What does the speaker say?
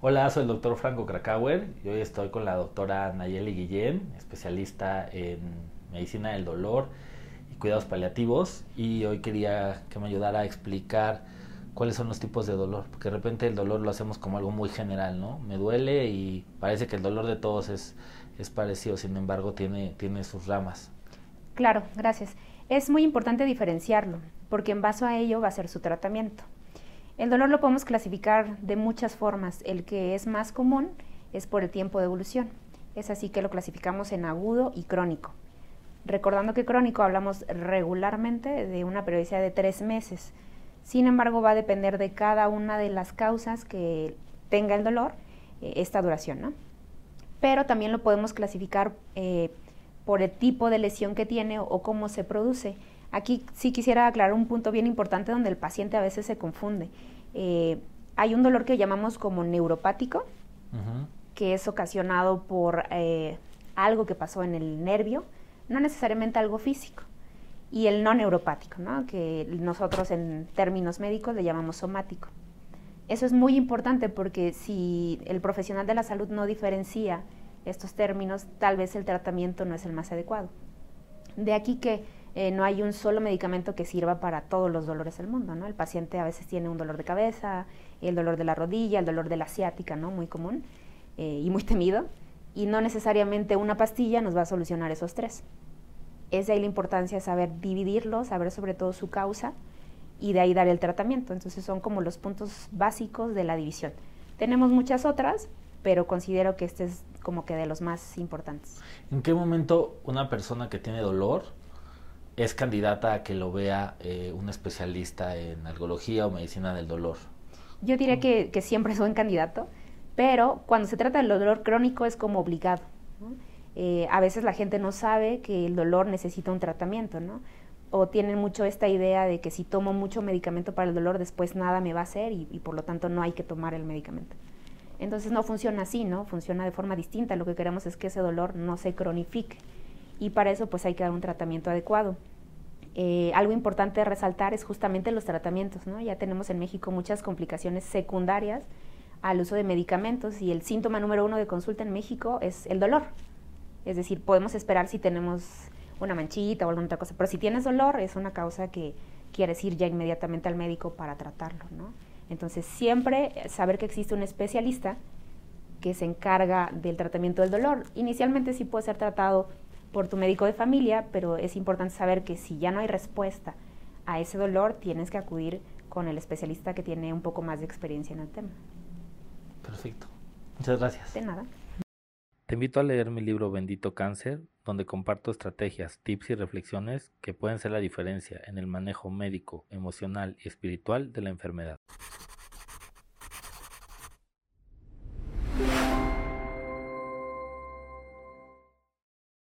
Hola, soy el doctor Franco Krakauer y hoy estoy con la doctora Nayeli Guillén, especialista en medicina del dolor y cuidados paliativos. Y hoy quería que me ayudara a explicar cuáles son los tipos de dolor, porque de repente el dolor lo hacemos como algo muy general, ¿no? Me duele y parece que el dolor de todos es, es parecido, sin embargo tiene, tiene sus ramas. Claro, gracias. Es muy importante diferenciarlo, porque en base a ello va a ser su tratamiento. El dolor lo podemos clasificar de muchas formas. El que es más común es por el tiempo de evolución. Es así que lo clasificamos en agudo y crónico. Recordando que crónico hablamos regularmente de una periodicidad de tres meses. Sin embargo, va a depender de cada una de las causas que tenga el dolor eh, esta duración, ¿no? Pero también lo podemos clasificar eh, por el tipo de lesión que tiene o cómo se produce. Aquí sí quisiera aclarar un punto bien importante donde el paciente a veces se confunde. Eh, hay un dolor que llamamos como neuropático, que es ocasionado por eh, algo que pasó en el nervio, no necesariamente algo físico. Y el no neuropático, ¿no? que nosotros en términos médicos le llamamos somático. Eso es muy importante porque si el profesional de la salud no diferencia estos términos, tal vez el tratamiento no es el más adecuado. De aquí que eh, no hay un solo medicamento que sirva para todos los dolores del mundo, ¿no? El paciente a veces tiene un dolor de cabeza, el dolor de la rodilla, el dolor de la asiática, ¿no? Muy común eh, y muy temido, y no necesariamente una pastilla nos va a solucionar esos tres. Es de ahí la importancia de saber dividirlos, saber sobre todo su causa y de ahí dar el tratamiento. Entonces son como los puntos básicos de la división. Tenemos muchas otras, pero considero que este es como que de los más importantes. ¿En qué momento una persona que tiene dolor es candidata a que lo vea eh, un especialista en algología o medicina del dolor? Yo diría que, siempre es buen candidato, pero cuando se trata del dolor crónico es como obligado. Eh, a veces la gente no sabe que el dolor necesita un tratamiento, ¿no? O tienen mucho esta idea de que si tomo mucho medicamento para el dolor, después nada me va a hacer y, y por lo tanto no hay que tomar el medicamento. Entonces no funciona así, ¿no? Funciona de forma distinta. Lo que queremos es que ese dolor no se cronifique y para eso pues hay que dar un tratamiento adecuado. Eh, algo importante de resaltar es justamente los tratamientos, ¿no? Ya tenemos en México muchas complicaciones secundarias al uso de medicamentos y el síntoma número uno de consulta en México es el dolor. Es decir, podemos esperar si tenemos una manchita o alguna otra cosa, pero si tienes dolor es una causa que quieres ir ya inmediatamente al médico para tratarlo, ¿no? Entonces siempre saber que existe un especialista que se encarga del tratamiento del dolor. Inicialmente sí puede ser tratado por tu médico de familia, pero es importante saber que si ya no hay respuesta a ese dolor, tienes que acudir con el especialista que tiene un poco más de experiencia en el tema. Perfecto. Muchas gracias. De nada. Te invito a leer mi libro Bendito Cáncer, donde comparto estrategias, tips y reflexiones que pueden ser la diferencia en el manejo médico, emocional y espiritual de la enfermedad.